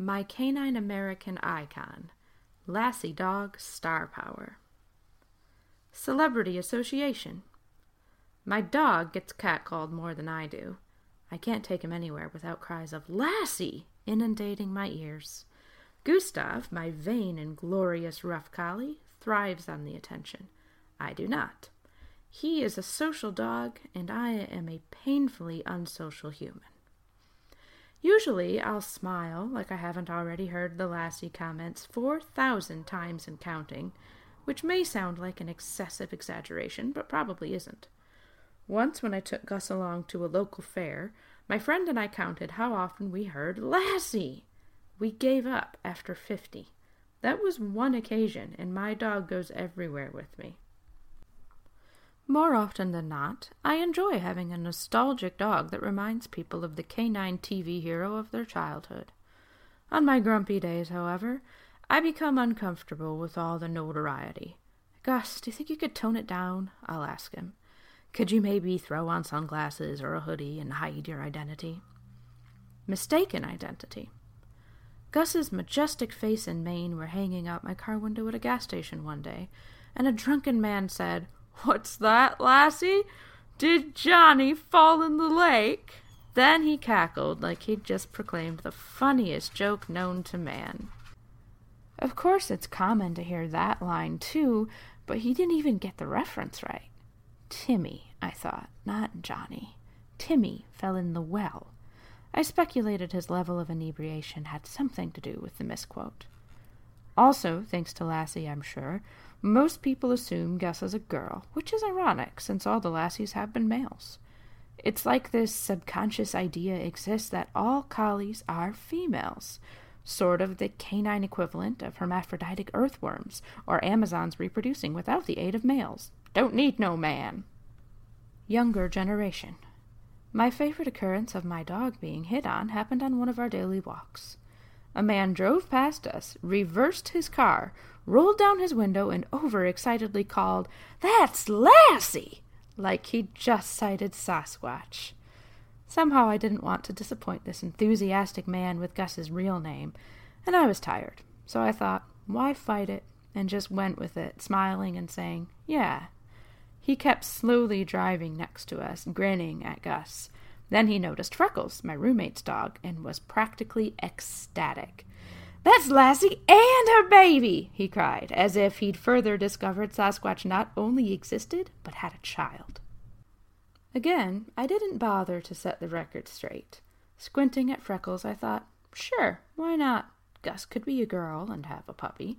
My Canine American Icon, Lassie Dog Star Power. Celebrity Association. My dog gets catcalled more than I do. I can't take him anywhere without cries of Lassie inundating my ears. Gustav, my vain and glorious rough collie, thrives on the attention. I do not. He is a social dog, and I am a painfully unsocial human. Usually I'll smile like I haven't already heard the lassie comments 4,000 times and counting, which may sound like an excessive exaggeration, but probably isn't. Once, when I took Gus along to a local fair, my friend and I counted how often we heard Lassie. We gave up after fifty. That was one occasion, and my dog goes everywhere with me. More often than not, I enjoy having a nostalgic dog that reminds people of the canine TV hero of their childhood. On my grumpy days, however, I become uncomfortable with all the notoriety. Gus, do you think you could tone it down? I'll ask him. Could you maybe throw on sunglasses or a hoodie and hide your identity? Mistaken identity. Gus's majestic face and mane were hanging out my car window at a gas station one day, and a drunken man said, What's that, lassie? Did Johnny fall in the lake? Then he cackled like he'd just proclaimed the funniest joke known to man. Of course, it's common to hear that line too, but he didn't even get the reference right. Timmy, I thought, not Johnny. Timmy fell in the well. I speculated his level of inebriation had something to do with the misquote. Also, thanks to Lassie, I'm sure, most people assume Gus is a girl, which is ironic since all the lassies have been males. It's like this subconscious idea exists that all collies are females, sort of the canine equivalent of hermaphroditic earthworms or Amazons reproducing without the aid of males. Don't need no man. Younger generation. My favorite occurrence of my dog being hit on happened on one of our daily walks. A man drove past us, reversed his car, rolled down his window, and overexcitedly called, That's Lassie! like he'd just sighted Sasquatch. Somehow I didn't want to disappoint this enthusiastic man with Gus's real name, and I was tired, so I thought, why fight it, and just went with it, smiling and saying, Yeah. He kept slowly driving next to us, grinning at Gus. Then he noticed Freckles, my roommate's dog, and was practically ecstatic. That's Lassie and her baby, he cried, as if he'd further discovered Sasquatch not only existed, but had a child. Again, I didn't bother to set the record straight. Squinting at Freckles, I thought, sure, why not? Gus could be a girl and have a puppy.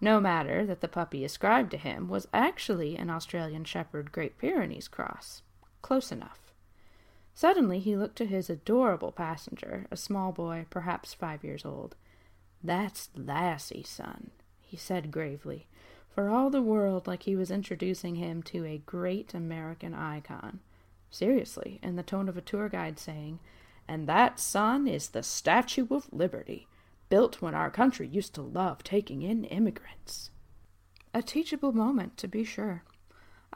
No matter that the puppy ascribed to him was actually an Australian Shepherd Great Pyrenees cross. Close enough. Suddenly he looked to his adorable passenger, a small boy, perhaps five years old. That's Lassie, son, he said gravely, for all the world like he was introducing him to a great American icon. Seriously, in the tone of a tour guide saying, And that, son, is the Statue of Liberty, built when our country used to love taking in immigrants. A teachable moment, to be sure.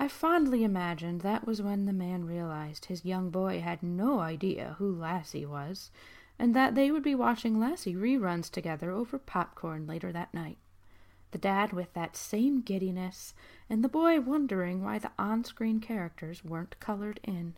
I fondly imagined that was when the man realized his young boy had no idea who Lassie was, and that they would be watching Lassie reruns together over popcorn later that night. The dad with that same giddiness, and the boy wondering why the on screen characters weren't colored in.